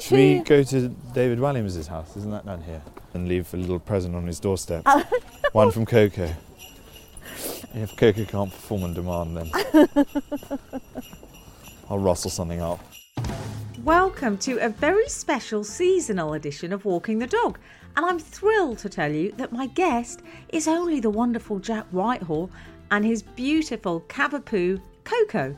Should we go to David Williams' house? Isn't that down here? And leave a little present on his doorstep. One from Coco. If Coco can't perform on demand, then I'll rustle something up. Welcome to a very special seasonal edition of Walking the Dog. And I'm thrilled to tell you that my guest is only the wonderful Jack Whitehall and his beautiful Cavapoo Coco.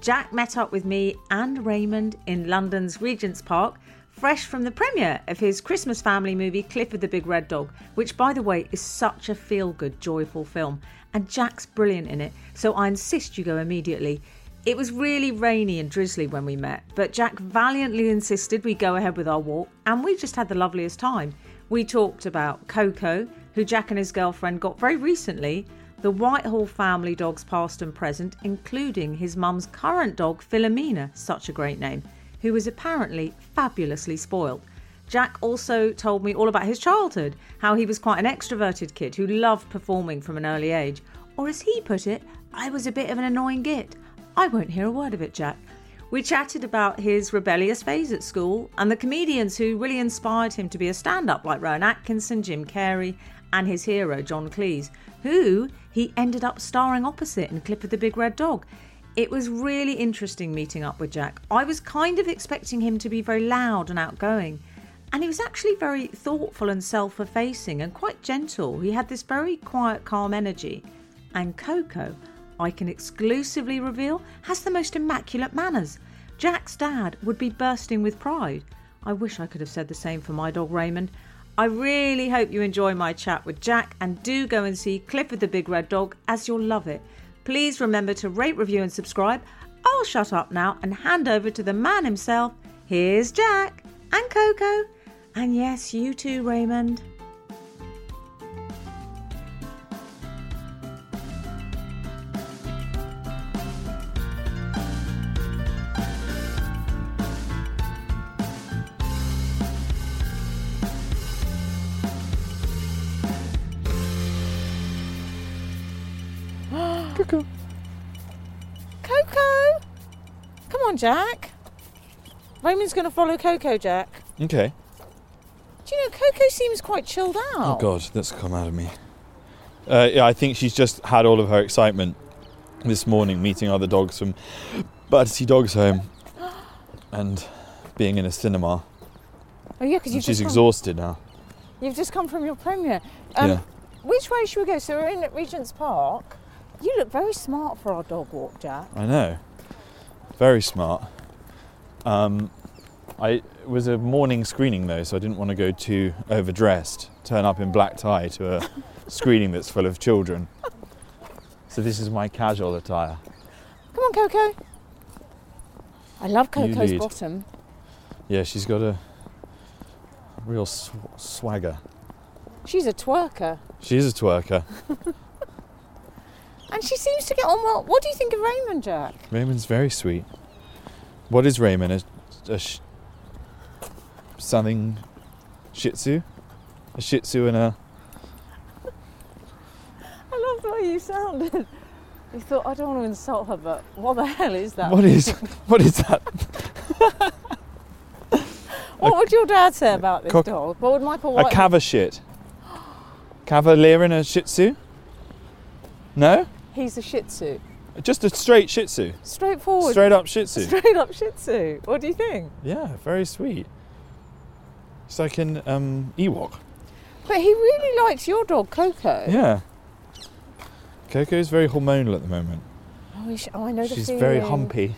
Jack met up with me and Raymond in London's Regent's Park, fresh from the premiere of his Christmas family movie Clifford the Big Red Dog, which, by the way, is such a feel good, joyful film. And Jack's brilliant in it, so I insist you go immediately. It was really rainy and drizzly when we met, but Jack valiantly insisted we go ahead with our walk, and we just had the loveliest time. We talked about Coco, who Jack and his girlfriend got very recently, the Whitehall family dogs past and present, including his mum's current dog, Philomena, such a great name, who was apparently fabulously spoiled. Jack also told me all about his childhood, how he was quite an extroverted kid who loved performing from an early age. Or as he put it, I was a bit of an annoying git. I won't hear a word of it, Jack. We chatted about his rebellious phase at school and the comedians who really inspired him to be a stand up, like Rowan Atkinson, Jim Carrey, and his hero, John Cleese, who he ended up starring opposite in Clifford the Big Red Dog. It was really interesting meeting up with Jack. I was kind of expecting him to be very loud and outgoing, and he was actually very thoughtful and self effacing and quite gentle. He had this very quiet, calm energy. And Coco, I can exclusively reveal, has the most immaculate manners. Jack's dad would be bursting with pride. I wish I could have said the same for my dog Raymond. I really hope you enjoy my chat with Jack and do go and see Clifford the Big Red Dog as you'll love it. Please remember to rate, review, and subscribe. I'll shut up now and hand over to the man himself. Here's Jack and Coco. And yes, you too, Raymond. On, Jack. Raymond's going to follow Coco, Jack. Okay. Do you know, Coco seems quite chilled out. Oh God, that's come out of me. Uh, yeah, I think she's just had all of her excitement this morning, meeting other dogs from Battersea Dogs Home, and being in a cinema. Oh, yeah, because she's just come- exhausted now. you've just come from your premiere. Um, yeah. Which way should we go? So we're in at Regent's Park. You look very smart for our dog walk, Jack. I know. Very smart. Um, I it was a morning screening though, so I didn't want to go too overdressed. Turn up in black tie to a screening that's full of children. So this is my casual attire. Come on, Coco. I love Coco's bottom. Yeah, she's got a real sw- swagger. She's a twerker. She's a twerker. And she seems to get on well. What do you think of Raymond, Jack? Raymond's very sweet. What is Raymond? A, a sh- something Shih Tzu? A Shih Tzu and a I love the way you sounded. You thought, I don't want to insult her, but what the hell is that? what is what is that? What would your dad say about this Cock- dog? What would Michael A White? cavashit. Cavalier and a Shih Tzu? No, He's a Shih Tzu. just a straight Shih Tzu. Straightforward. Straight up Shih Tzu. Straight up Shih Tzu. What do you think? Yeah, very sweet. It's like an um, Ewok. But he really likes your dog, Coco. Yeah. Coco is very hormonal at the moment. Oh, he sh- oh, I know the She's feeling. very humpy.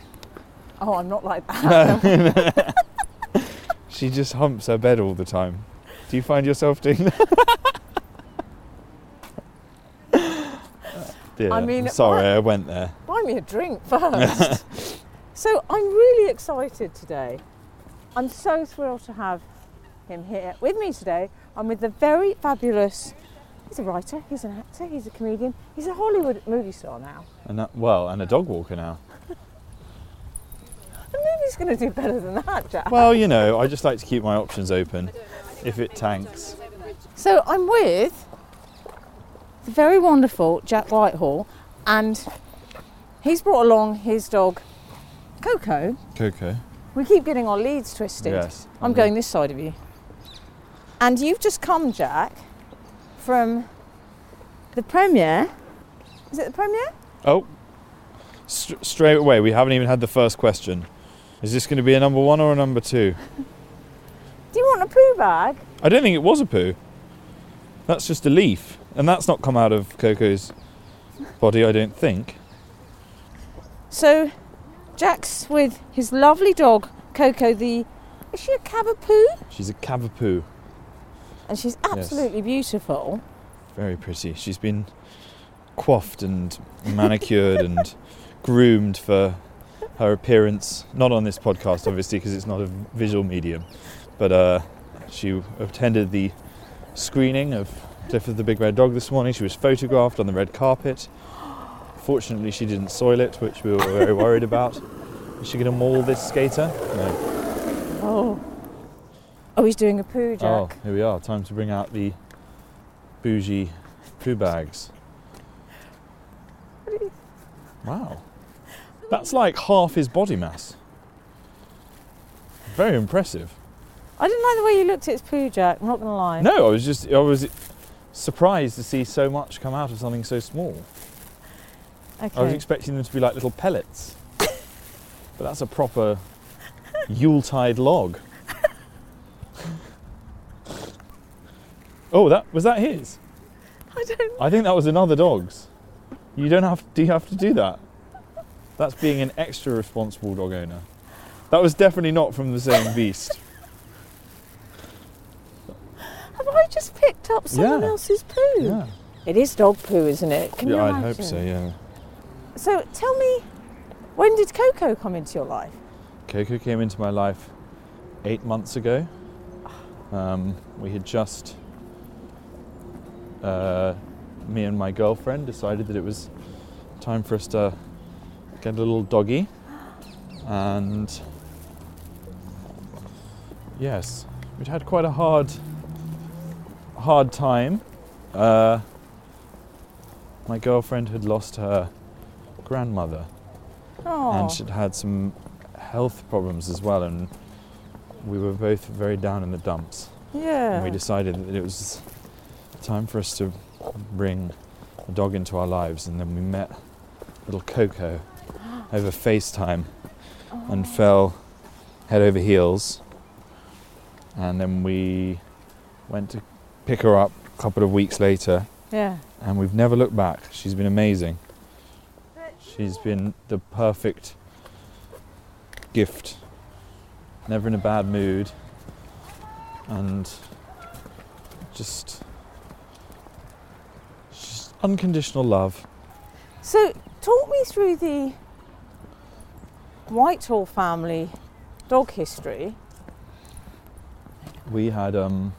Oh, I'm not like that. She just humps her bed all the time. Do you find yourself doing that? Dear, I mean, I'm sorry, my- I went there. Buy me a drink first. so I'm really excited today. I'm so thrilled to have him here with me today. I'm with the very fabulous. He's a writer. He's an actor. He's a comedian. He's a Hollywood movie star now. And that, well, and a dog walker now. The movie's going to do better than that, Jack. Well, you know, I just like to keep my options open. If it tanks, So I'm with the very wonderful Jack Whitehall, and he's brought along his dog Coco, Coco. We keep getting our leads twisted. Yes. I'm going this side of you. And you've just come, Jack, from the premiere. Is it the premiere? Oh, St- straight away, we haven't even had the first question. Is this going to be a number one or a number two? Do you want a poo bag? I don't think it was a poo. That's just a leaf, and that's not come out of Coco's body. I don't think. So, Jack's with his lovely dog, Coco, the. Is she a Cavapoo? She's a cavapoo. And she's absolutely beautiful. Very pretty. She's been coiffed and manicured and groomed for her appearance. Not on this podcast, obviously, because it's not a visual medium. But uh, she attended the screening of Clifford the Big Red Dog this morning. She was photographed on the red carpet. Fortunately, she didn't soil it, which we were very worried about. Is she going to maul this skater? No. Oh. Oh, he's doing a poo, Jack. Oh, here we are. Time to bring out the bougie poo bags. Wow. That's like half his body mass. Very impressive. I didn't like the way you looked at his poo, Jack. I'm not going to lie. No, I was just I was surprised to see so much come out of something so small. Okay. I was expecting them to be like little pellets. but that's a proper Yuletide log. oh, that was that his? I don't. I think that was another dog's. You don't have do you have to do that? That's being an extra responsible dog owner. That was definitely not from the same beast. Have I just picked up someone Yeah. else's poo? Yeah. It is dog poo, isn't it? Can you yeah, I'd hope so, yeah. So tell me, when did Coco come into your life? Coco came into my life eight months ago. Um, we had just, uh, me and my girlfriend decided that it was time for us to get a little doggy. And yes, we'd had quite a hard, hard time. Uh, my girlfriend had lost her grandmother Oh, and she'd had some health problems as well and we were both very down in the dumps yeah. and we decided that it was time for us to bring a dog into our lives and then we met little coco over facetime and fell head over heels and then we went to pick her up a couple of weeks later yeah. and we've never looked back she's been amazing She's been the perfect gift. Never in a bad mood. And just just unconditional love. So talk me through the Whitehall family dog history. We had um,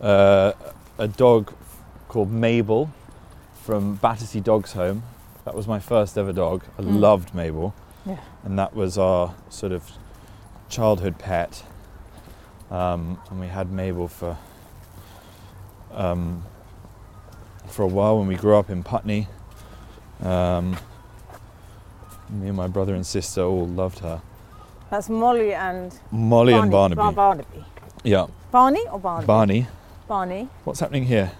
uh, a dog called Mabel from Battersea Dogs Home. That was my first ever dog. I Mm. loved Mabel. Yeah. And that was our sort of childhood pet. Um, and we had Mabel for um, for a while when we grew up in Putney. Um, me and my brother and sister all loved her. That's Molly and Molly and Barney. Barnaby. Bar- Barnaby. yeah, Barney or Barnaby? Barney. Barney. What's happening here?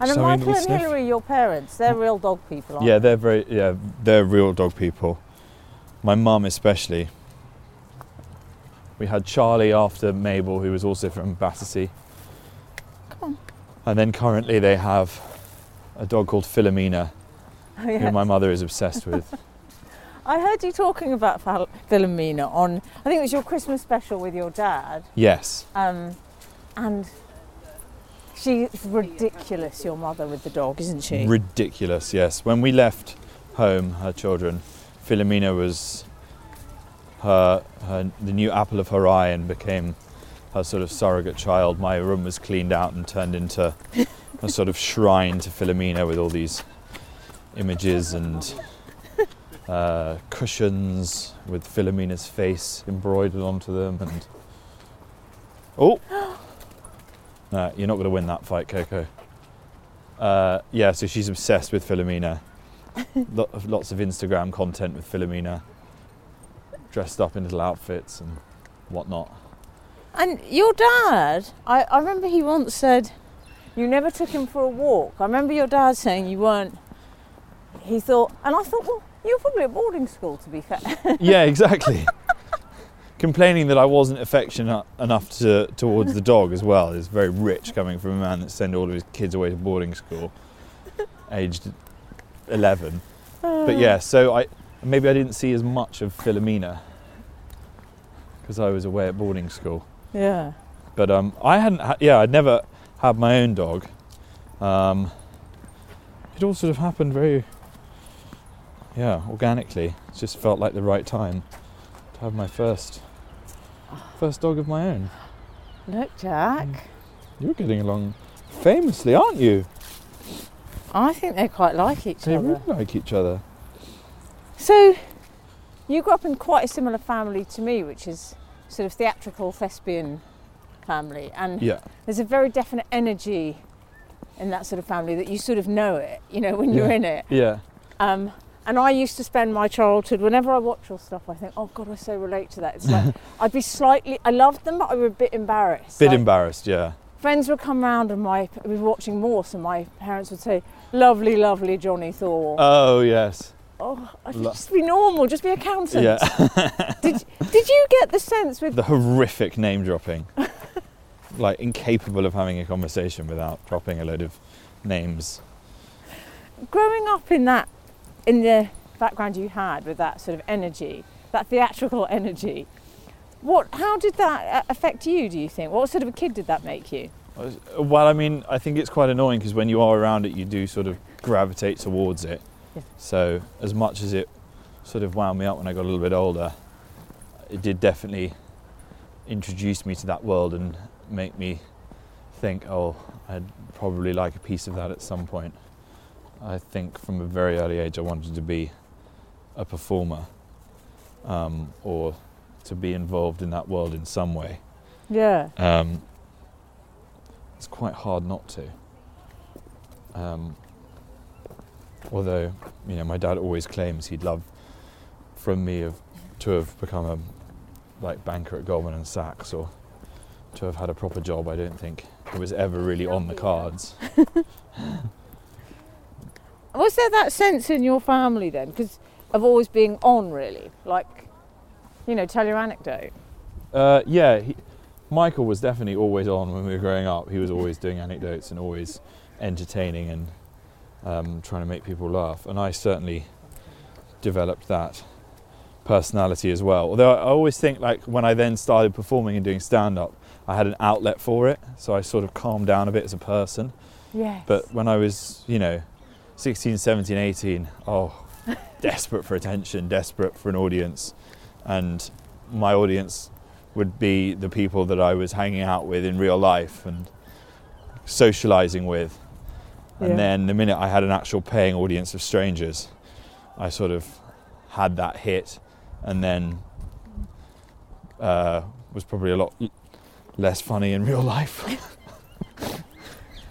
And then Michael and sniff? Hilary, your parents, they're real dog people, aren't Yeah, they're very yeah, they're real dog people. My mum especially. We had Charlie after Mabel, who was also from Battersea. Come on. And then currently they have a dog called Philomena, they? who my mother is obsessed with. I heard you talking about Phil- Philomena on, I think it was your Christmas special with your dad. yes. Um, and she's ridiculous, your mother with the dog, isn't she? Ridiculous, yes. When we left home, her children, Philomena was her, her the new apple of her eye and became her sort of surrogate child. My room was cleaned out and turned into a sort of shrine to Philomena with all these images and uh, cushions with Philomena's face embroidered onto them. And oh, no, you're not going to win that fight, Coco. Uh, yeah, so she's obsessed with Philomena. Lo- lots of Instagram content with Philomena. dressed up in little outfits and whatnot. And your dad, I, I remember he once said you never took him for a walk. I remember your dad saying you weren't. He thought, and I thought, well, you were probably at boarding school, to be fair. yeah, exactly. Complaining that I wasn't affectionate enough to, towards the dog as well is very rich coming from a man that sent all of his kids away to boarding school, aged 11. But yeah, so I maybe I didn't see as much of Philomena because I was away at boarding school. yeah. But um, I hadn't, ha- yeah, I'd never had my own dog. Um, it all sort of happened very, yeah, organically. It just felt like the right time to have my first, first dog of my own. Look, Jack. You're getting along famously, aren't you? I think they quite like each They other. They really like each other. So, you grew up in quite a similar family to me, which is sort of theatrical thespian family, and Yeah, there's a very definite energy in that sort of family that you sort of know it, you know, when you're in it. yeah, Um, and I used to spend my childhood, whenever I watch your stuff, I think, oh God, I so relate to that. It's like I'd be slightly, I loved them, but I was a bit embarrassed. bit Like, embarrassed. Yeah, friends would come round and my we were watching Morse, and my parents would say, "Lovely, lovely Johnny Thaw." Oh yes, oh, I'd lo- just be normal, just be accountant. yeah. Did Did you get the sense with the horrific name dropping. like incapable of having a conversation without dropping a load of names. growing up in that, in the background you had with that sort of energy, that theatrical energy? What? How did that uh, affect you? Do you think? What sort of a kid did that make you? Well, I mean, I think it's quite annoying because when you are around it, you do sort of gravitate towards it. Yeah. So, as much as it sort of wound me up when I got a little bit older, it did definitely introduce me to that world and make me think, oh, I'd probably like a piece of that at some point. I think from a very early age, I wanted to be a performer um, or to be involved in that world in some way. Yeah. Um, it's quite hard not to. Um, although, you know, my dad always claims he'd love from me of, to have become a like banker at Goldman and Sachs or to have had a proper job. I don't think it was ever really on the cards. Was there that sense in your family then, because of always being on, really, like, you know, tell your anecdote. Uh, yeah, he, Michael was definitely always on when we were growing up. He was always doing anecdotes and always entertaining and um, trying to make people laugh. And I certainly developed that personality as well. Although I always think, like, when I then started performing and doing stand up, I had an outlet for it. So I sort of calmed down a bit as a person. Yes. But when I was, you know, 16, 17, 18, oh, desperate for attention, desperate for an audience. And my audience would be the people that I was hanging out with in real life and socializing with. And Yeah. then the minute I had an actual paying audience of strangers, I sort of had that hit and then uh, was probably a lot less funny in real life.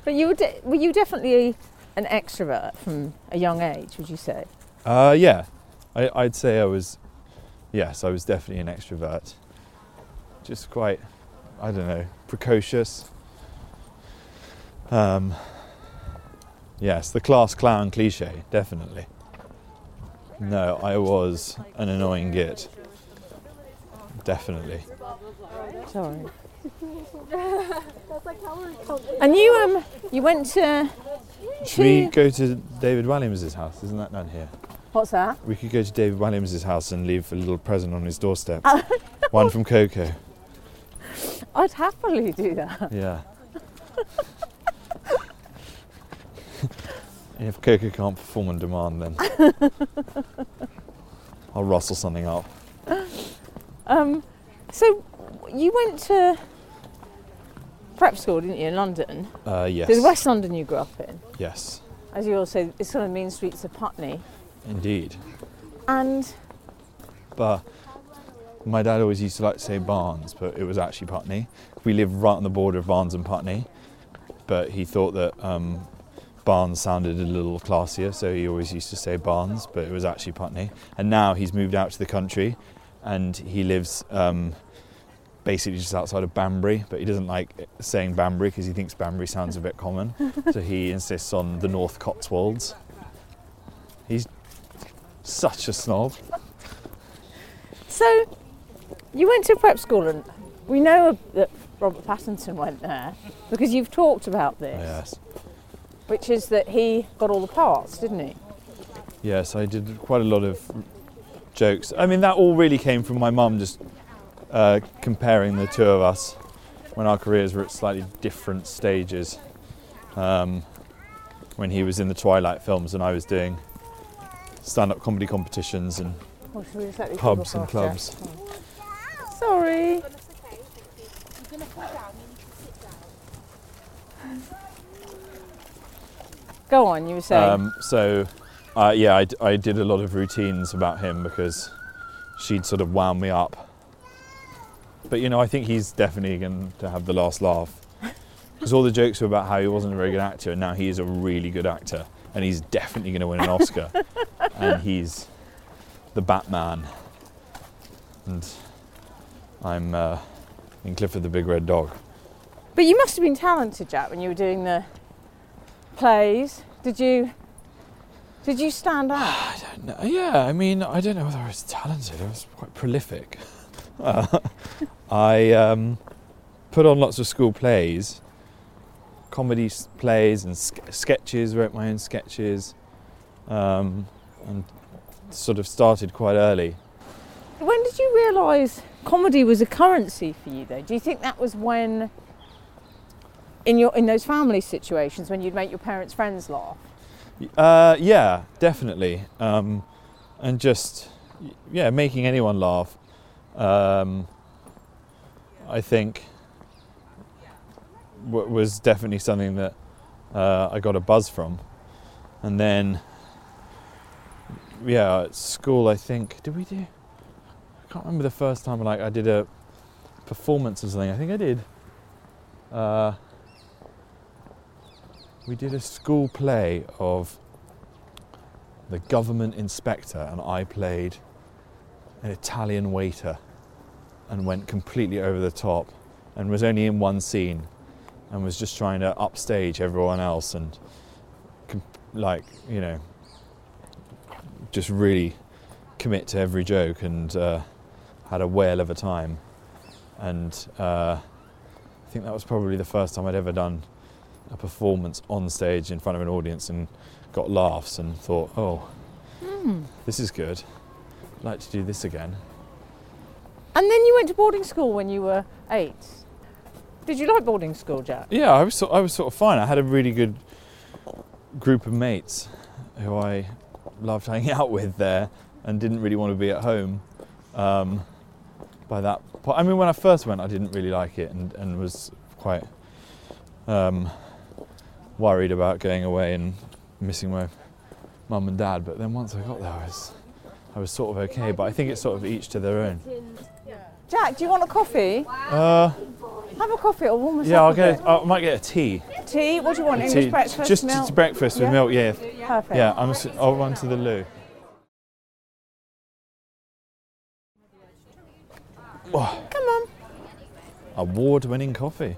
But you were, de- were you definitely an extrovert from a young age, would you say? Uh, yeah, I, I'd say I was. Yes, I was definitely an extrovert. Just quite, I don't know, precocious. Um, yes, the class clown cliche, definitely. No, I was an annoying git. Definitely. Sorry. and you um you went to Should we go to David Williams' house? Isn't that down here? what's that? We could go to David Williams' house and leave a little present on his doorstep. One from Coco. I'd happily do that. Yeah. if Coco can't perform on demand, then I'll rustle something up. Um, so you went to prep school, didn't you, in London? Uh, yes. There's West London you grew up in. Yes, As you all say, it's sort of mean streets of Putney. indeed. And But my dad always used to like to say Barnes, but it was actually Putney. We live right on the border of Barnes and Putney, but he thought that um, Barnes sounded a little classier, so he always used to say Barnes, but it was actually Putney. And now he's moved out to the country, and he lives um, basically just outside of Banbury, but he doesn't like saying Banbury because he thinks Banbury sounds a bit common. so he insists on the North Cotswolds. He's such a snob. So, you went to prep school, and we know that Robert Pattinson went there because you've talked about this, Yes. which is that he got all the parts, didn't he? Yes, I did quite a lot of jokes. I mean, that all really came from my mum just uh, comparing the two of us when our careers were at slightly different stages. Um, when he was in the Twilight films and I was doing stand up comedy competitions and Or should we just let these pubs and clubs. Sorry. Go on, you were saying. Um, so, uh, yeah, I, d- I did a lot of routines about him because she'd sort of wound me up. But you know, I think he's definitely going to have the last laugh because all the jokes were about how he wasn't a very good actor, and now he is a really good actor, and he's definitely going to win an Oscar, and he's the Batman, and I'm uh, in Clifford the Big Red Dog. But you must have been talented, Jack, when you were doing the plays. Did you? Did you stand out? No, yeah, I mean, I don't know whether I was talented. I was quite prolific. Uh, I um, put on lots of school plays, comedy s- plays and sk- sketches. Wrote my own sketches, um, and sort of started quite early. When did you realise comedy was a currency for you, though? Do you think that was when, in your in those family situations, when you'd make your parents' friends laugh? Uh, yeah, definitely, um, and just yeah, making anyone laugh. Um, I think w- was definitely something that uh, I got a buzz from, and then yeah, at school I think did we do? I can't remember the first time like I did a performance or something. I think I did. Uh, we did a school play of the government inspector, and I played an Italian waiter and went completely over the top and was only in one scene and was just trying to upstage everyone else and like you know just really commit to every joke and uh, had a whale of a time and uh, I think that was probably the first time I'd ever done a performance on stage in front of an audience and got laughs and thought, oh, this is good. I'd like to do this again. And then you went to boarding school when you were eight. Did you like boarding school, Jack? Yeah, I was sort, I was sort of fine. I had a really good group of mates who I loved hanging out with there and didn't really want to be at home. Um, by that point, I mean, when I first went, I didn't really like it and, and was quite um, worried about going away and missing my mum and dad. But then once I got there, I was I was sort of okay. But I think it's sort of each to their own. Jack, do you want a coffee? Uh, Have a coffee or warm us yeah, up I'll a get. bit. A, I might get a tea. tea. What do you want? English tea. breakfast, Just, milk. just breakfast with Yeah? milk. Yeah. Perfect. Yeah, I'm. s- I'll run to the loo. Oh, Come on. award-winning coffee,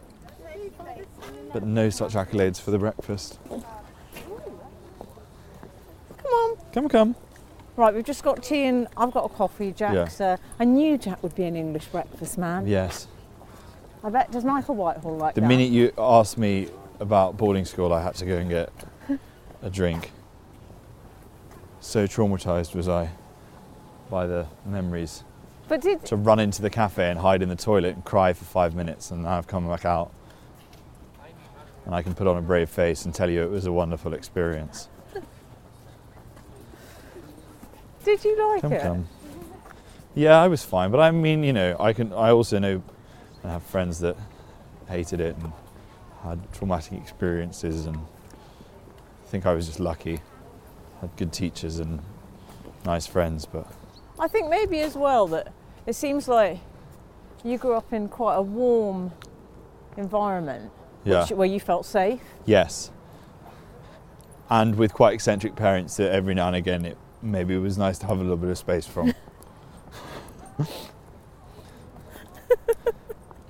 but no such accolades for the breakfast. Come on. Come, come. Right, we've just got tea and I've got a coffee. Jack's. Uh, I knew Jack would be an English breakfast man. Yes. I bet. Does Michael Whitehall like that? The that? minute you asked me about boarding school, I had to go and get a drink. So traumatized was I by the memories But did to run into the cafe and hide in the toilet and cry for five minutes, and now I've come back out. And I can put on a brave face and tell you it was a wonderful experience. Did you like Come, it? come. Yeah, I was fine, but I mean, you know, I can. I also know I have friends that hated it and had traumatic experiences, and I think I was just lucky. Had good teachers and nice friends, but I think maybe as well that it seems like you grew up in quite a warm environment yeah, which, where you felt safe. yes. And with quite eccentric parents, that every now and again it maybe it was nice to have a little bit of space from.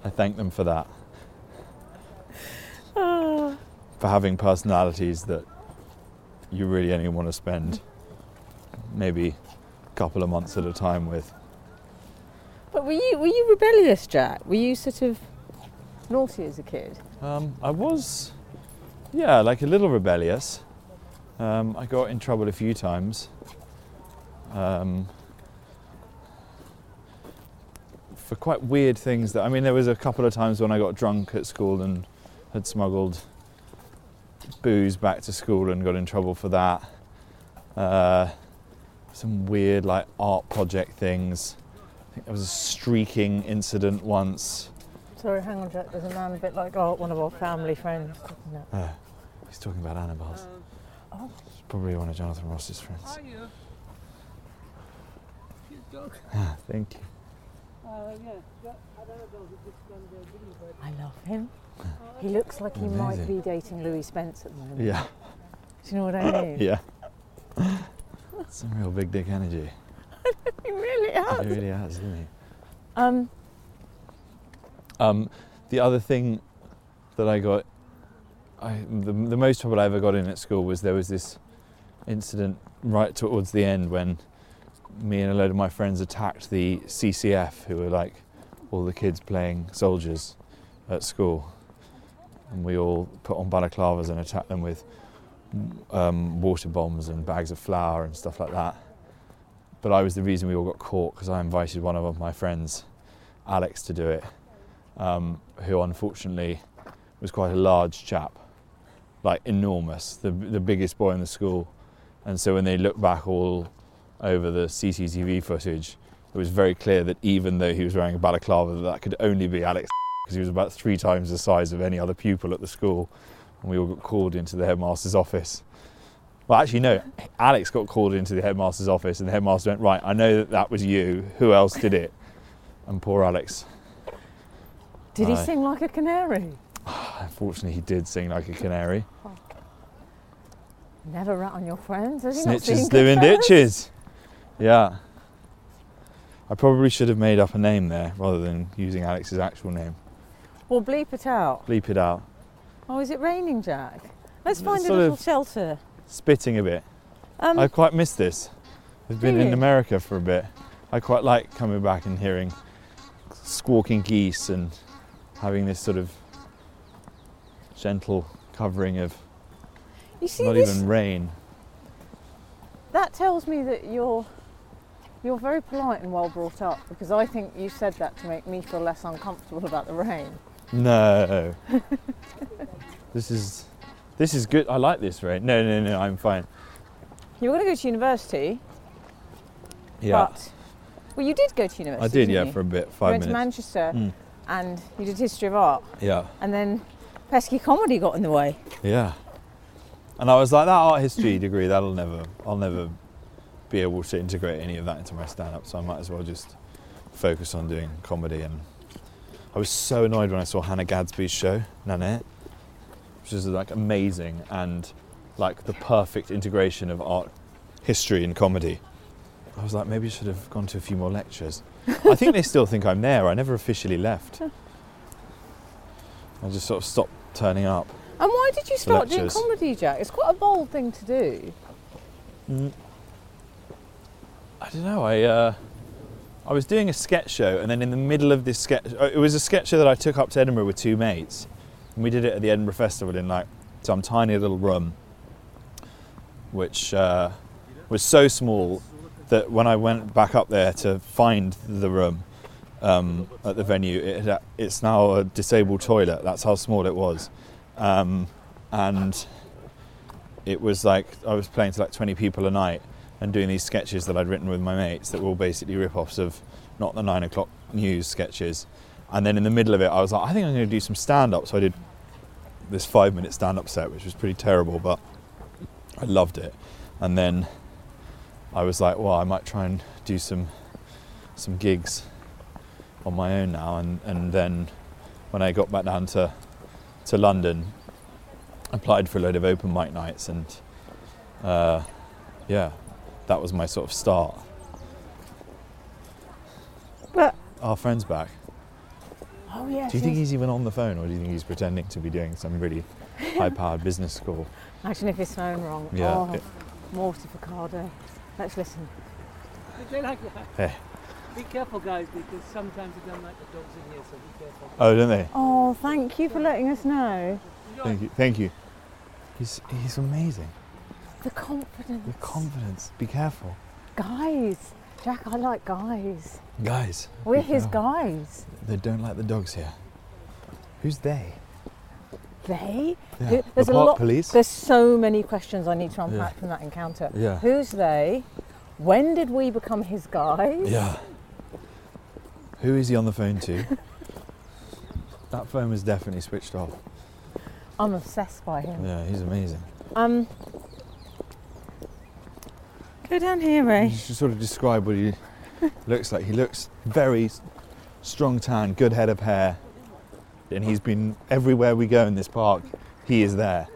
I thank them for that, Ah. for having personalities that you really only want to spend maybe a couple of months at a time with. But were you were you rebellious, Jack? Were you sort of naughty as a kid? Um, I was, yeah, like a little rebellious. Um, I got in trouble a few times. Um, for quite weird things that I mean there was a couple of times when I got drunk at school and had smuggled booze back to school and got in trouble for that. Uh, some weird like art project things. I think there was a streaking incident once. Sorry, hang on, Jack. There's a man a bit like oh, one of our family friends. No. Uh, he's talking about Annabel's. Oh. It's probably one of Jonathan Ross's friends. Are you? Cute dog. Ah, thank you. I don't know if it's gone there, really, but I love him. He looks like he might be dating Louis Spence at the moment. Yeah, Do you know what I mean? yeah. Some real big dick energy. He really has. He really has, isn't he? Um, Um, the other thing that I got, I, the, the most trouble I ever got in at school was there was this incident right towards the end when me and a load of my friends attacked the CCF, who were like all the kids playing soldiers at school. And we all put on balaclavas and attacked them with um, water bombs and bags of flour and stuff like that. But I was the reason we all got caught because I invited one of my friends, Alex, to do it um, who unfortunately was quite a large chap, like enormous, the, the biggest boy in the school. And so when they look back all over the CCTV footage, it was very clear that even though he was wearing a balaclava, that, that could only be Alex because he was about three times the size of any other pupil at the school. And we all got called into the headmaster's office. Well, actually, no. Alex got called into the headmaster's office, and the headmaster went, "Right, I know that that was you. Who else did it?" And poor Alex did he sing like a canary? Unfortunately, he did sing like a canary. Never rat on your friends. Has he Snitches in ditches. Yeah. I probably should have made up a name there rather than using Alex's actual name. Well, bleep it out. Bleep it out. Oh, is it raining, Jack? Let's It's find a little shelter. Spitting a bit. Um, I quite miss this. I've been in? America for a bit. I quite like coming back and hearing squawking geese and having this sort of gentle covering of you see, not this, even rain. that tells me that you're you're very polite and well brought up because I think you said that to make me feel less uncomfortable about the rain. No. this is this is good. I like this rain. No, no, no. I'm fine. You were going to go to university, Yeah, but well, you did go to university. I did. Yeah, you? for a bit, you five went to. Manchester Mm. and you did history of art, Yeah, and then pesky comedy got in the way. yeah. And I was like, that art history degree, that'll never, I'll never be able to integrate any of that into my stand-up. So I might as well just focus on doing comedy. And I was so annoyed when I saw Hannah Gadsby's show, Nanette, which is like amazing and like the perfect integration of art history and comedy. I was like, maybe I should have gone to a few more lectures. I think they still think I'm there. I never officially left. I just sort of stopped turning up. And why did you start doing comedy, Jack? It's quite a bold thing to do. Mm. I don't know. I uh, I was doing a sketch show, and then in the middle of this sketch, uh, it was a sketch show that I took up to Edinburgh with two mates, and we did it at the Edinburgh Festival in like some tiny little room, which uh, was so small that when I went back up there to find the room um, at the venue, it it's now a disabled toilet. That's how small it was, um, and it was like I was playing to like 20 people a night and doing these sketches that I'd written with my mates that were all basically rip-offs of not the nine o'clock news sketches. And then in the middle of it, I was like, I think I'm going to do some stand-up. So I did this five-minute stand-up set, which was pretty terrible, but I loved it. And then I was like, well, I might try and do some some gigs on my own now. And, and then when I got back down to to London, applied for a load of open mic nights and uh, yeah that was my sort of start But our friend's back Oh yes. Do you think he's even on the phone, or do you think he's pretending to be doing some really high-powered business call? Imagine if his phone rang. Yeah. Oh, it- mortificado. Let's listen. They like that. Hey. Be careful, guys, because sometimes they don't like the dogs in here, so be careful. Oh, don't they? Oh, thank you for letting us know. Thank you. Thank you. He's he's amazing. The confidence. The confidence. Be careful, Guys. Jack, I like guys. guys. We're his careful. guys. They don't like the dogs here. Who's they? They? Yeah. Who- there's the a lot- police. There's so many questions I need to unpack Yeah. from that encounter. Yeah. Who's they? When did we become his guys? Yeah. Who is he on the phone to? that phone was definitely switched off. I'm obsessed by him. Yeah, he's amazing. Um, go down here, Ray. You should sort of describe what he looks like. He looks very strong tan, good head of hair, and he's been everywhere we go in this park. He is there.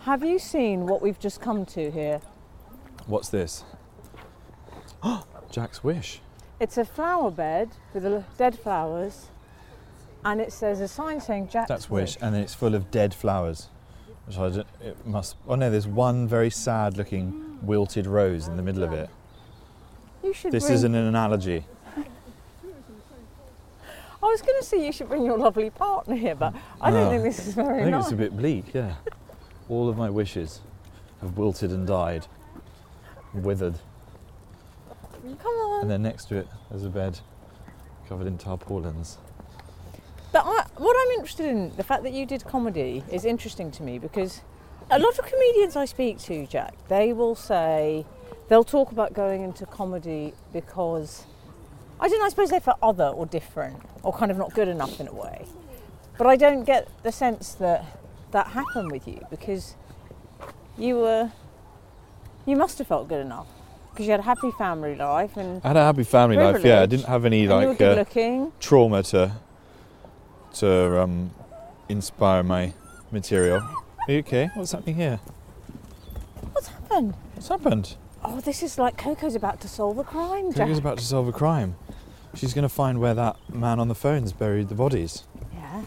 Have you seen what we've just come to here? What's this? Jack's wish. It's a flower bed with dead flowers, and it says a sign saying Jack's That's wish, and it's full of dead flowers. Which I don't, it must. Oh no, there's one very sad-looking wilted rose in the middle of it. You should. This bring, isn't an analogy. I was going to say you should bring your lovely partner here, but I don't Oh. think this is very. I think nice. it's a bit bleak. Yeah. All of my wishes have wilted and died, withered. Come on. And then next to it, there's a bed covered in tarpaulins. But I, what I'm interested in, the fact that you did comedy is interesting to me because a lot of comedians I speak to, Jack, they will say they'll talk about going into comedy because I don't know, I suppose they're for other or different or kind of not good enough in a way. But I don't get the sense that that happened with you because you were you must have felt good enough because you had a happy family life and, I had a happy family life. Yeah, I didn't have any like uh, trauma to to um, inspire my material. Are you okay? What's happening here? What's happened? What's happened? Oh, this is like Coco's about to solve a crime, Jack. Coco's about to solve a crime. She's going to find where that man on the phone's buried the bodies. Yeah.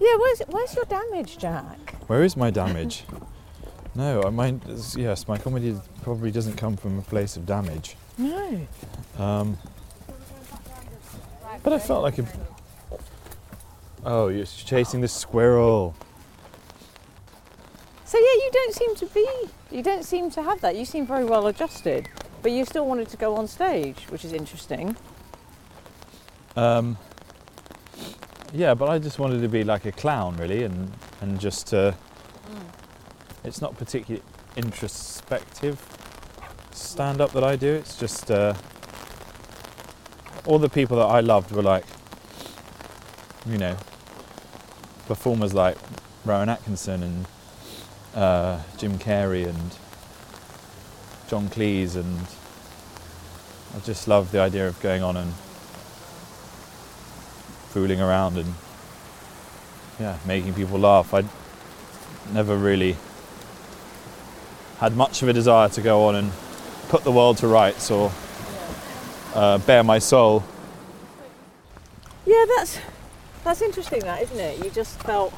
Yeah, where's where's your damage, Jack? Where is my damage? no, I mind. Yes, my comedy probably doesn't come from a place of damage. No. Um, but I felt like a. Oh, you're chasing the squirrel. So yeah, you don't seem to be. You don't seem to have that. You seem very well adjusted, but you still wanted to go on stage, which is interesting. Um, yeah, but I just wanted to be like a clown, really, and and just. Uh, It's not particularly introspective stand up that I do. It's just uh, all the people that I loved were like, you know, performers like Rowan Atkinson and uh, Jim Carrey and John Cleese, and I just love the idea of going on and fooling around and yeah, making people laugh. I never really had much of a desire to go on and put the world to rights or uh, bare my soul. Yeah, that's that's interesting, that isn't it? You just felt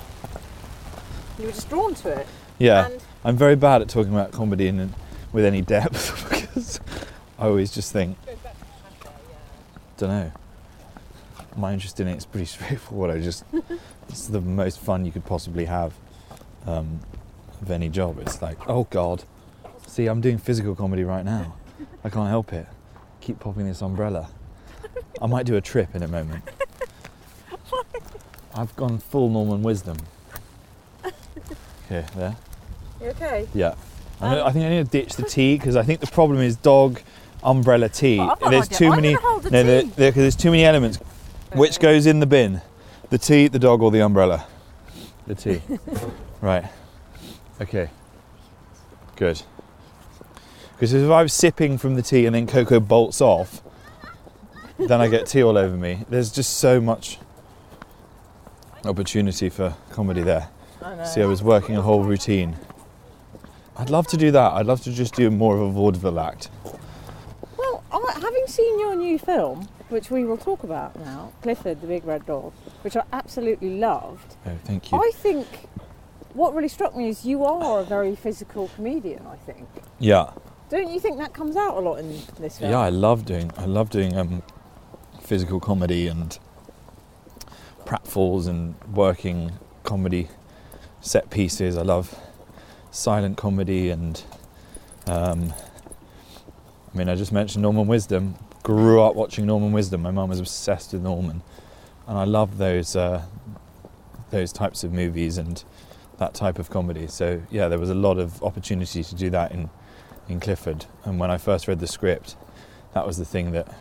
you were just drawn to it. Yeah, And I'm very bad at talking about comedy in, with any depth because I always just think, don't know. My interest in it is pretty straightforward. I just, it's the most fun you could possibly have um, of any job. It's like, oh God, see, I'm doing physical comedy right now. I can't help it. Keep popping this umbrella. I might do a trip in a moment. I've gone full Norman Wisdom. Okay, there. You okay? Yeah. I, um, I think I need to ditch the tea because I think the problem is dog umbrella tea. There's too many. the no, there- tea. there- 'cause there's too many elements. Which goes in the bin? The tea, the dog, or the umbrella? The tea. right. Okay. Good. Because if I was sipping from the tea and then Coco bolts off, then I get tea all over me. There's just so much opportunity for comedy there. I know. See, I was working a whole routine. I'd love to do that. I'd love to just do more of a vaudeville act. Well, having seen your new film, which we will talk about now, Clifford the Big Red Dog, which I absolutely loved. Oh, thank you. I think what really struck me is you are a very physical comedian. I think. yeah, Don't you think that comes out a lot in this film? yeah. I love doing. I love doing um, physical comedy and pratfalls and working comedy set pieces. I love silent comedy and. Um, I mean, I just mentioned Norman Wisdom. Grew up watching Norman Wisdom. My mum was obsessed with Norman, and I love those uh, those types of movies and that type of comedy. So yeah, there was a lot of opportunity to do that in in Clifford. And when I first read the script, that was the thing that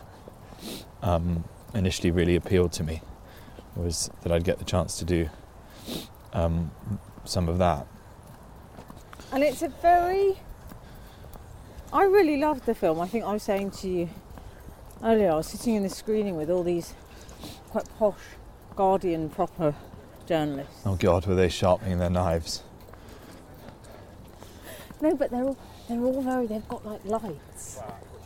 um, initially really appealed to me was that I'd get the chance to do um, some of that. And it's a very. I really loved the film. I think I was saying to you earlier, I was sitting in the screening with all these quite posh Guardian proper journalists. Oh God, were they sharpening their knives? No, but they're all they're all very. They've got like lights.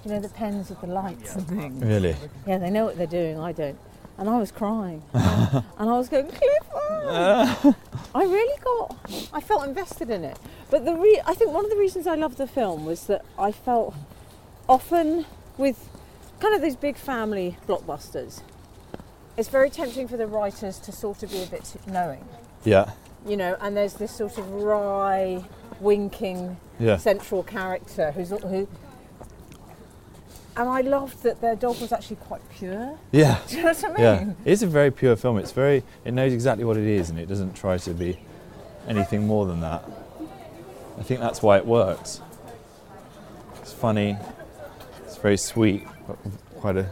You know the pens with the lights and things. Really? Yeah, they know what they're doing. I don't. And I was crying, and I was going, Clifford. Oh. I really got. I felt invested in it. But the re- I think one of the reasons I loved the film was that I felt often with kind of these big family blockbusters. It's very tempting for the writers to sort of be a bit knowing, Yeah. you know. And there's this sort of wry, winking Yeah. central character who's who. And I loved that their dog was actually quite pure. Yeah. Do you know what I Yeah. It's a very pure film. It's very. It knows exactly what it is, and it doesn't try to be anything more than that. I think that's why it works. It's funny. It's very sweet, but quite a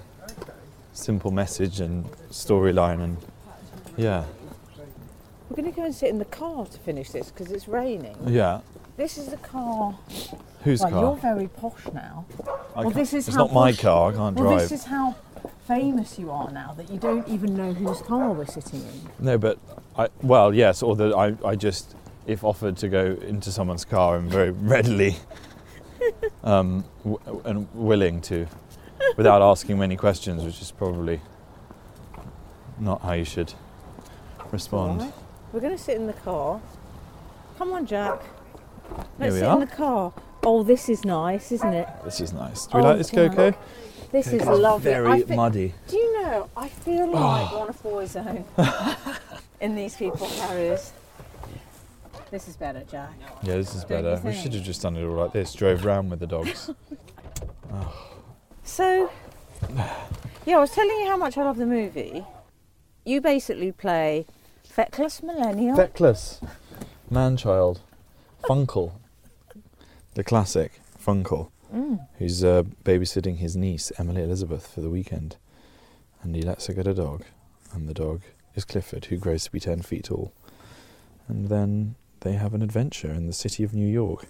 simple message and storyline, and yeah, We're going to go and sit in the car to finish this because it's raining. yeah. This is the car. Whose well, car? you're very posh now. I well, this is it's how not my car. I can't Well, drive. this is how famous you are now that you don't even know whose car we're sitting in. No, but I well, yes, or that I, I just if offered to go into someone's car, I'm very readily um, w- and willing to, without asking many questions, which is probably not how you should respond. Alright. We're going to sit in the car. Come on, Jack. Let's we sit are. in the car. Oh, this is nice, isn't it? This is nice. Do we Oh, like this Jack. Coco? This is Coco's lovely. I Very thi- muddy. Do you know, I feel oh. like one of Boyzone in these people carriers. This is better, Jack. Yeah, this is Don't better. We should have just done it all like this. Drove round with the dogs. Ah. So, yeah, I was telling you how much I love the movie. You basically play feckless millennial. Feckless. Man-child. Funkle. The classic Funkle. Mm. who's uh, babysitting his niece Emily Elizabeth for the weekend, and he lets her get a dog, and the dog is Clifford, who grows to be ten feet tall, and then they have an adventure in the city of New York.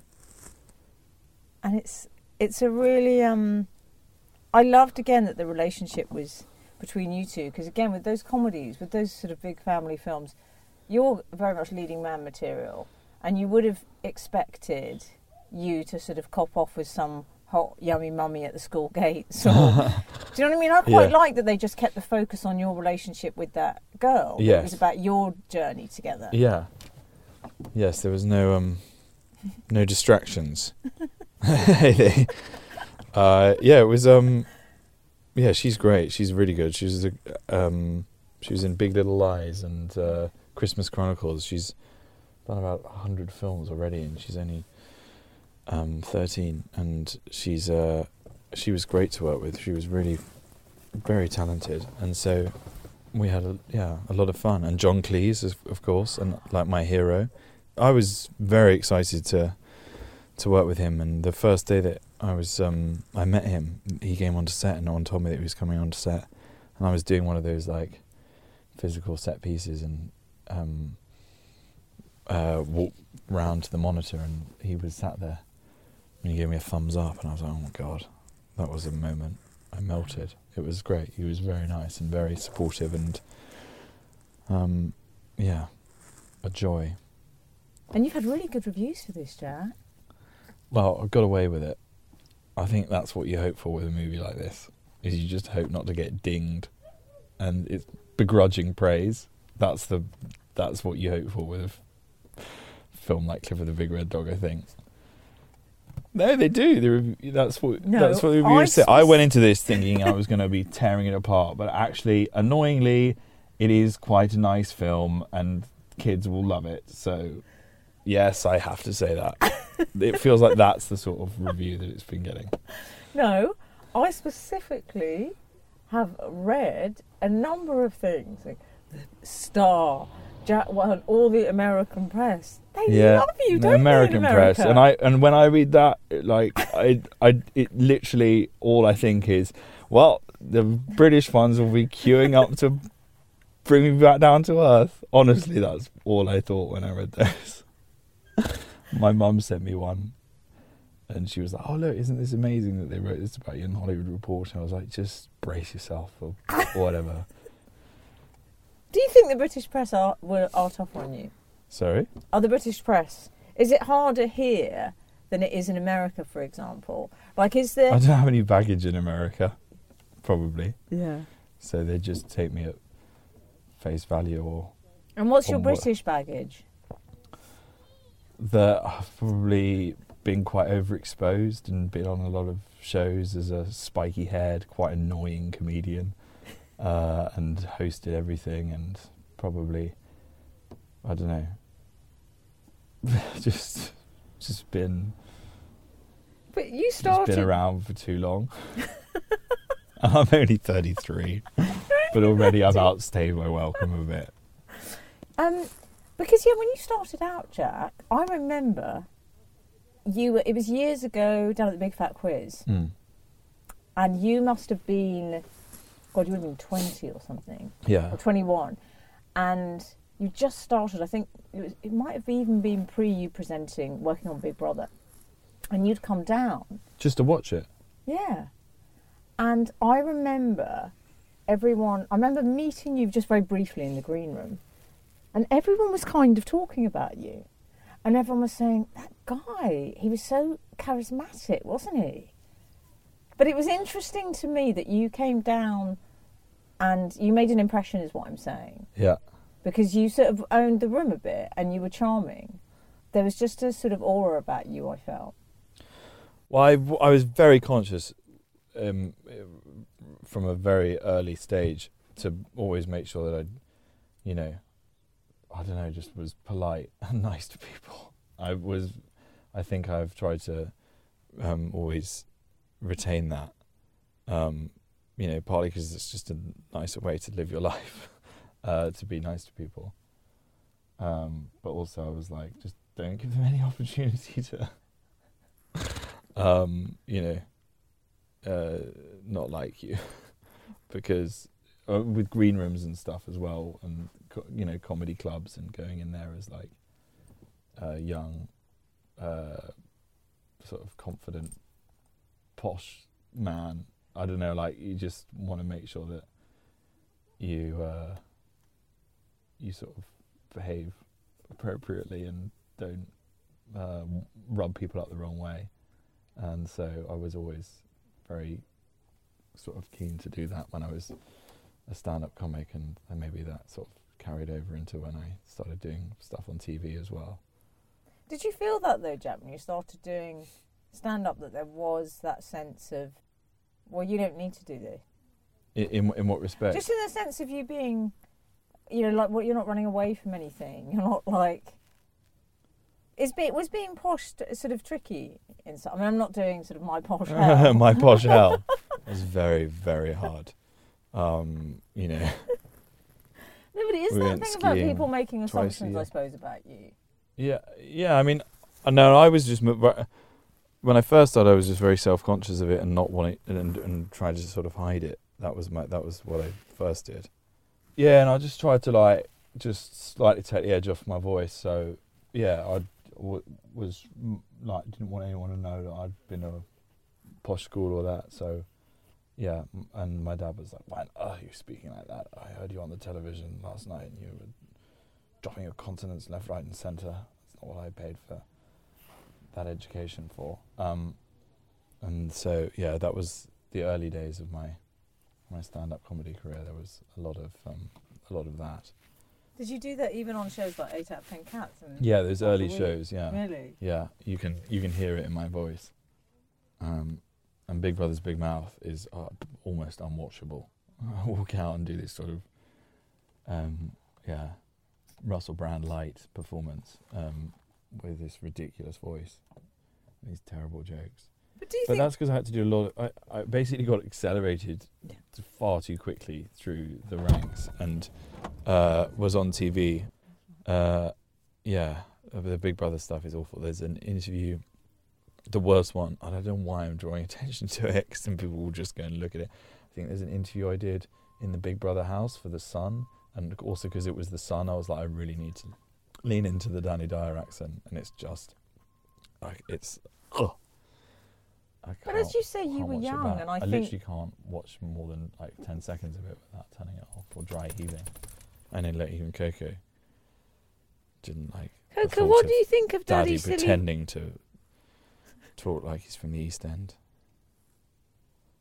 and it's it's a really um I loved again that the relationship was between you two because again with those comedies with those sort of big family films you're very much leading man material and you would have expected you to sort of cop off with some hot yummy mummy at the school gates or, do you know what I mean I quite Yeah. like that they just kept the focus on your relationship with that girl yes. it was about your journey together Yeah. Yes, there was no um, no distractions. Uh, yeah, it was um, yeah, she's great. She's really good. She was a, um, she was in Big Little Lies and uh, Christmas Chronicles. She's done about hundred films already, and she's only um, thirteen. And she's uh, she was great to work with. She was really very talented, and so we had a, yeah a lot of fun. And John Cleese, of course, and like my hero. I was very excited to to work with him. And the first day that I was um, I met him, he came onto set, and no one told me that he was coming onto set. And I was doing one of those like physical set pieces, and um, uh, walked round to the monitor, and he was sat there, and he gave me a thumbs up, and I was like, oh my god, that was a moment. I melted. It was great. He was very nice and very supportive, and um, yeah, a joy. and you've had really good reviews for this Jack Well, I got away with it. I think that's what you hope for with a movie like this. is you just hope not to get dinged, and it's begrudging praise. That's the that's what you hope for with film like Clifford the Big Red Dog. I think. No, they do. The rev- that's what No, that's what the I reviewers say. I went into this thinking I was going to be tearing it apart, but actually, annoyingly, it is quite a nice film, and kids will love it. So, yes, I have to say that. it feels like that's the sort of review that it's been getting. No, I specifically have read a number of things. Like the Star, Jack One, all the American press. They love you, don't American they? press, and I and when I read that, like I, I, it literally all I think is, well, the British ones will be queuing up to bring me back down to earth. Honestly, that's all I thought when I read this. My mum sent me one, and she was like, "Oh look, isn't this amazing that they wrote this about you in Hollywood Reporter?" I was like, "Just brace yourself or whatever." Do you think the British press are were, are tough on you? Sorry. Are the British press? Is it harder here than it is in America, for example? Like, is there? I don't have any baggage in America, probably. Yeah. So they just take me at face value or And what's your On what? British baggage? that I've probably been quite overexposed and been on a lot of shows as a spiky haired, quite annoying comedian uh, and hosted everything and probably, I don't know, just just been But you just started. been around for too long. I'm only 33, but already I've outstayed my welcome a bit. Um, because yeah, when you started out, Jack, I remember you. were- It was years ago down at the Big Fat Quiz, Mm. and you must have been, God, you would have been twenty or something, Yeah. or twenty-one, and you just started. I think it, was, it might have even been pre you presenting, working on Big Brother, and you'd come down. Just to watch it. Yeah. And I remember everyone, I remember meeting you just very briefly in the green room, and everyone was kind of talking about you. And everyone was saying, that guy, he was so charismatic, wasn't he? But it was interesting to me that you came down and you made an impression, is what I'm saying, Yeah. because you sort of owned the room a bit and you were charming. There was just a sort of aura about you, I felt. Well, I, I was very conscious um, from a very early stage to always make sure that I, you know, I don't know, just was polite and nice to people. I was, I think I've tried to um, always retain that, um, you know, partly because it's just a nicer way to live your life, uh, to be nice to people. Um, but also, I was like, just don't give them any opportunity to um, you know, uh, not like you, because uh, with green rooms and stuff as well, and co- you know, comedy clubs and going in there as like a young, uh, sort of confident, posh man. I don't know, like you just want to make sure that you uh, you sort of behave appropriately and don't uh, rub people up the wrong way and so I was always very sort of keen to do that when I was a stand-up comic, and, and maybe that sort of carried over into when I started doing stuff on TV as well. Did you feel that though, Jack, when you started doing stand up, that there was that sense of, well, you don't need to do this? In in, in what respect? Just in the sense of you being, you know, like what you're not running away from anything. You're not like. Is be, was being posh t- sort of tricky in some? I mean, I'm not doing sort of my posh. hell. My posh hell was very very hard. Um, you know, No, but it is We that thing about people making assumptions, I suppose, about you. Yeah, yeah. I mean, I know I was just when I first started, I was just very self-conscious of it and not wanting and and trying to sort of hide it. That was my that was what I first did. Yeah, and I just tried to like just slightly take the edge off my voice. So yeah, I w- was like didn't want anyone to know that I'd been a posh school or that. So yeah, and my dad was like, "Why are you speaking like that? I heard you on the television last night, and you were dropping your consonants left, right, and centre. That's not what I paid for that education for." Um, and so yeah, that was the early days of my my stand-up comedy career, there was a lot of um, a lot of that. Did you do that even on shows like Eight Out of Ten Cats? And Yeah, those early shows. Yeah, Really? yeah. You can you can hear it in my voice. Um, and Big Brother's Big Mouth is uh, almost unwatchable. I walk out and do this sort of, um, yeah, Russell Brand light performance um, with this ridiculous voice, these terrible jokes. But do you But think? that's because I had to do a lot. Of, I, I basically got accelerated Yeah. far too quickly through the ranks and uh, was on TV. Uh, yeah, uh, the Big Brother stuff is awful. There's an interview, the worst one. I don't know why I'm drawing attention to it, because then people will just go and look at it. I think there's an interview I did in the Big Brother house for the Sun, and also because it was the Sun, I was like, I really need to lean into the Danny Dyer accent, and it's just like it's. Ugh. I But as you say, you were young, and I, I think literally can't watch more than like ten seconds of it without turning it off or dry heaving. And then like even Coco didn't like Coco, what do you think of Daddy Daddy pretending to talk like he's from the East End.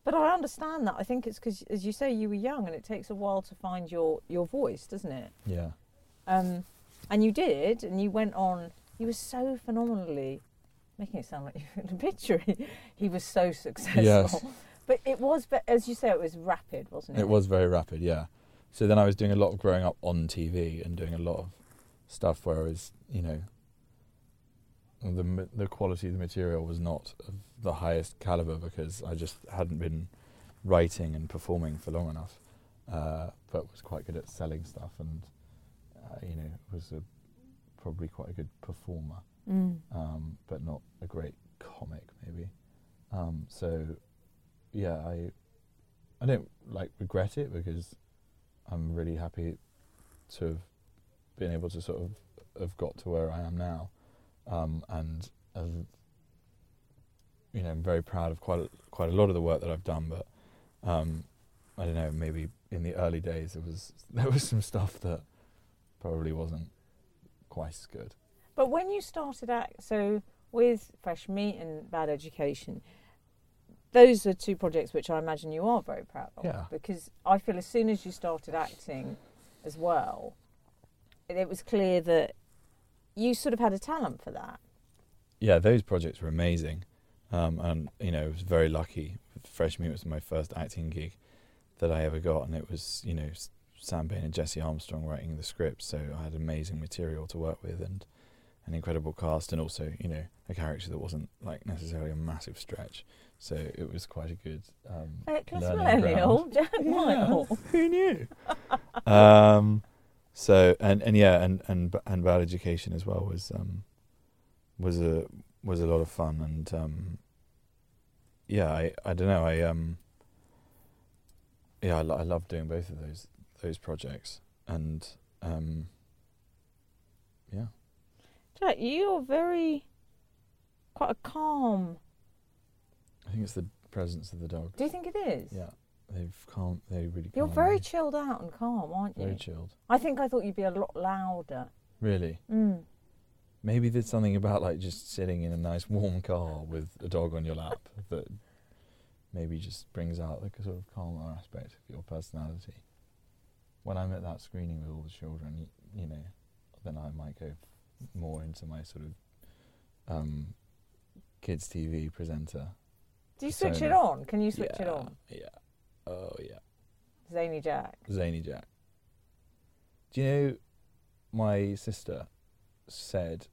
But I understand that. I think it's because, as you say, you were young, and it takes a while to find your your voice, doesn't it? Yeah, Um, and you did, and you went on. You were so phenomenally making it sound like you were in a picture. he was so successful. Yes. But it was, but as you say, it was rapid, wasn't it? it was very rapid. Yeah. So then I was doing a lot of growing up on TV and doing a lot of stuff where I was, you know, the the quality of the material was not of the highest caliber because I just hadn't been writing and performing for long enough, uh, but was quite good at selling stuff and, you know, was a, probably quite a good performer, Mm. um, but not a great comic maybe. Um, so, yeah, I I don't like regret it because I'm really happy to have been able to sort of have got to where I am now, um, and you know I'm very proud of quite a, quite a lot of the work that I've done. But um, I don't know, maybe in the early days there was there was some stuff that probably wasn't quite as good. But when you started out, so with Fresh Meat and Bad Education, those are two projects which I imagine you are very proud of. Yeah. Because I feel as soon as you started acting as well, it, was clear that you sort of had a talent for that. yeah, those projects were amazing. Um, and, you know, I was very lucky. Fresh Meat was my first acting gig that I ever got. And it was, you know, Sam Bain and Jesse Armstrong writing the script. So I had amazing material to work with and an incredible cast. And also, you know, a character that wasn't like necessarily a massive stretch. So it was quite a good um, learning ground. Jack Whitehall. Who knew? um, so and and yeah, and and and bad education as well was um, was a was a lot of fun and um, yeah, I I don't know, I um, yeah, I, I love doing both of those those projects and um, yeah, Jack, you're very quite a calm. I think it's the presence of the dog. Do you think it is? Yeah, they've calm. They really. You're very me. chilled out and calm, aren't you? very chilled. I think I thought you'd be a lot louder. Really. Mm. Maybe there's something about like just sitting in a nice warm car with a dog on your lap that maybe just brings out like a sort of calmer aspect of your personality. When I'm at that screening with all the children, you, you know, then I might go more into my sort of um, kids TV presenter. Do you switch it on? Can you switch it on? Yeah. Oh yeah. Zany Jack. Zany Jack. Do you know my sister said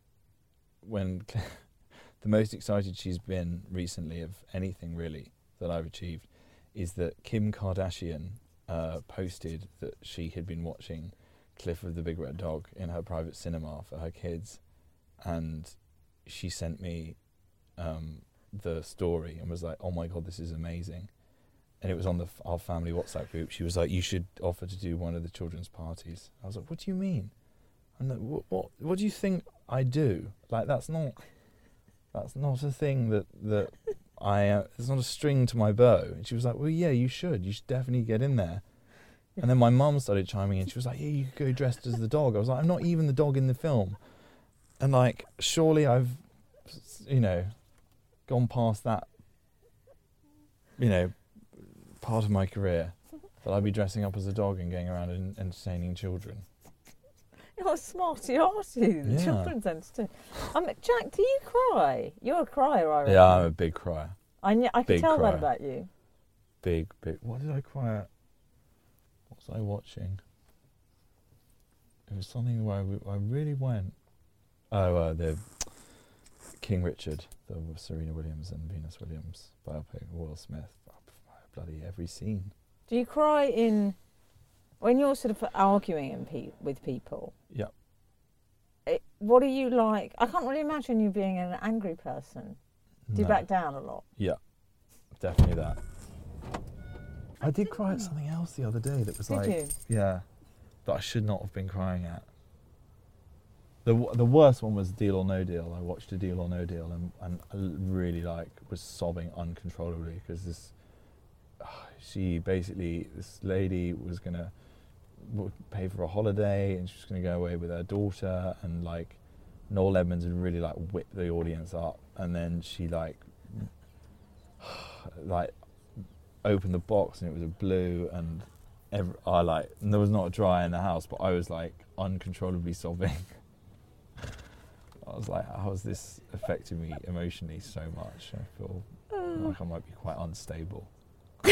when the most excited she's been recently of anything really that I've achieved is that Kim Kardashian uh, posted that she had been watching Clifford the Big Red Dog in her private cinema for her kids, and she sent me um, the story and was like, "Oh my god, this is amazing." and it was on the our family WhatsApp group. She was like, "You should offer to do one of the children's parties." I was like, "What do you mean?" I'm like, "What? What, what do you think I do? Like, that's not that's not a thing that that I. Uh, it's not a string to my bow." And she was like, "Well, yeah, you should. You should definitely get in there." And then my mum started chiming in. She was like, "Yeah, you could go dressed as the dog." I was like, "I'm not even the dog in the film," and like, surely I've, you know, gone past that. You know, part of my career that I'd be dressing up as a dog and going around and entertaining children. You're a smarty arty. The Yeah. children's entertainment. Um, Jack, do you cry? You're a crier, I reckon. Yeah, I'm a big crier. I, kn- I can big tell that about you. Big, big. What did I cry at? What was I watching? It was something where I, w- I really went. Oh, uh, the King Richard, the Serena Williams and Venus Williams biopic, Will Smith. Bloody every scene. Do you cry in when you're sort of arguing in pe- with people? Yeah. It, what are you like? I can't really imagine you being an angry person. Do you back down a lot? Yeah, definitely that. I did cry at something else the other day that was Did like, you? yeah, that I should not have been crying at. The the worst one was Deal or No Deal. I watched a Deal or No Deal and and I really like was sobbing uncontrollably because this, ah, she basically this lady was gonna w- pay for a holiday and she was gonna go away with her daughter and like Noel Edmonds had really like whipped the audience up and then she like like opened the box and it was a blue and every, I like and there was not a dry in the house but I was like uncontrollably sobbing. I was like, how is this affecting me emotionally so much? I feel like I might be quite unstable.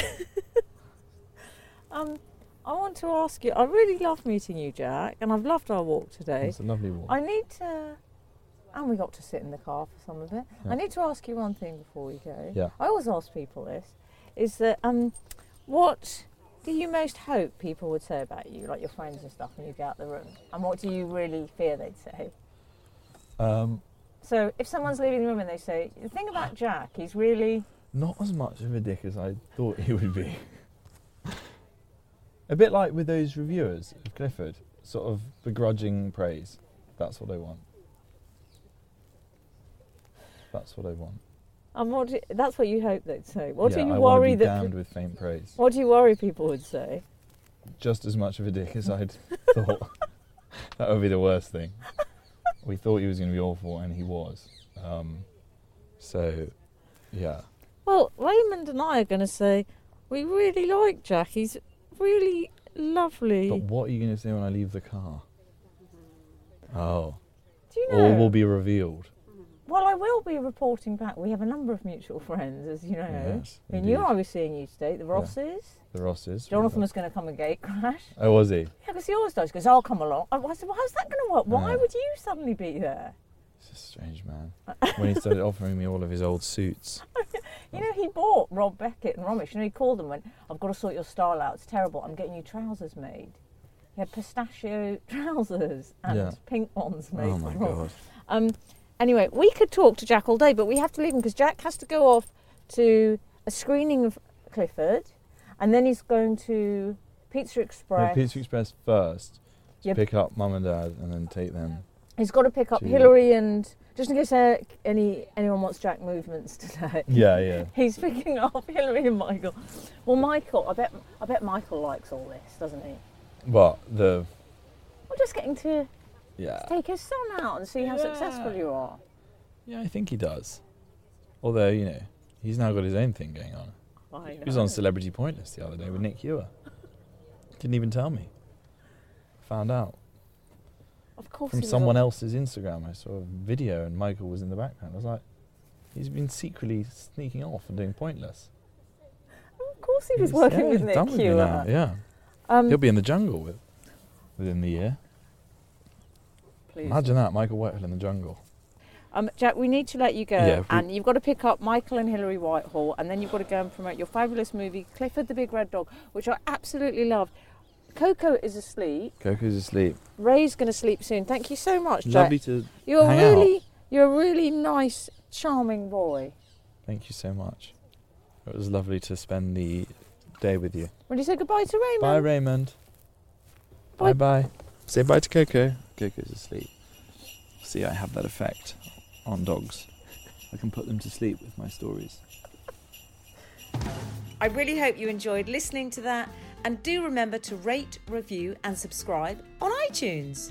Um, I want to ask you. I really love meeting you, Jack, and I've loved our walk today. It's a lovely walk. I need to, and we got to sit in the car for some of it. Yeah. I need to ask you one thing before we go. Yeah. I always ask people this: is that um, what do you most hope people would say about you, like your friends and stuff, when you get out the room, and what do you really fear they'd say? Um, So, if someone's leaving the room and they say, "The thing about Jack, he's really," not as much of a dick as I thought he would be. a bit like with those reviewers of Clifford, sort of begrudging praise. That's what I want. That's what I want. and what do, that's what you hope they'd say. What yeah, do you I worry be that? damned with faint praise. What do you worry people would say? Just as much of a dick as I'd thought. that would be the worst thing. We thought he was going to be awful, and he was. Um, so, yeah. Well, Raymond and I are going to say we really like Jack. He's really lovely. But what are you going to say when I leave the car? Oh, Do you know? all will be revealed. Well, I will be reporting back. We have a number of mutual friends, as you know. Yes, you indeed. I was seeing you today, the Rosses. The Rosses. Jonathan was going to come and gate crash. Oh, was he? Yeah, because he always does. Because I'll come along. I said, well, how's that going to work? Why Yeah. would you suddenly be there? He's a strange man. when he started offering me all of his old suits. You know, he bought Rob Beckett and Romesh. You know, he called them and went, I've got to sort your style out. It's terrible. I'm getting you trousers made. He had pistachio trousers and Yeah. pink ones made. Oh my god. Um, anyway, we could talk to Jack all day, but we have to leave him because Jack has to go off to a screening of Clifford, and then he's going to Pizza No, Express. Pizza Express first. To Yep. pick up mum and dad and then take them. He's got to pick up to- Hilary and just in case uh, any anyone wants Jack movements today. Yeah, yeah. He's picking up Hilary and Michael. Well, Michael, I bet I bet Michael likes all this, doesn't he? But the We're just getting to yeah. take his son out and see how successful you are. Yeah, I think he does. Although, you know, he's now got his own thing going on. I know. He was on Celebrity Pointless the other day with Nick Hewer. Didn't even tell me. Found out. Of course, From someone else's Instagram. I saw a video and Michael was in the background. I was like, he's been secretly sneaking off and doing Pointless. Of course, he was He's- working yeah, with Nick done with me now, Yeah. Um, He'll be in the jungle with, within the year. please. Imagine that, Michael Whitehall in the jungle. Um, Jack, we need to let you go, Yeah, and you've got to pick up Michael and Hilary Whitehall, and then you've got to go and promote your fabulous movie, Clifford the Big Red Dog, which I absolutely loved. Coco is asleep. Coco's asleep. Ray's going to sleep soon. Thank you so much, Jack. Lovely to. You're hang really, you're a really nice, charming boy. Thank you so much. It was lovely to spend the day with you. Will you say goodbye to Raymond? Bye, Raymond. Bye. Bye bye. Say bye to Coco. Coco's asleep. See, I have that effect on dogs. I can put them to sleep with my stories. I really hope you enjoyed listening to that and do remember to rate, review, and subscribe on iTunes.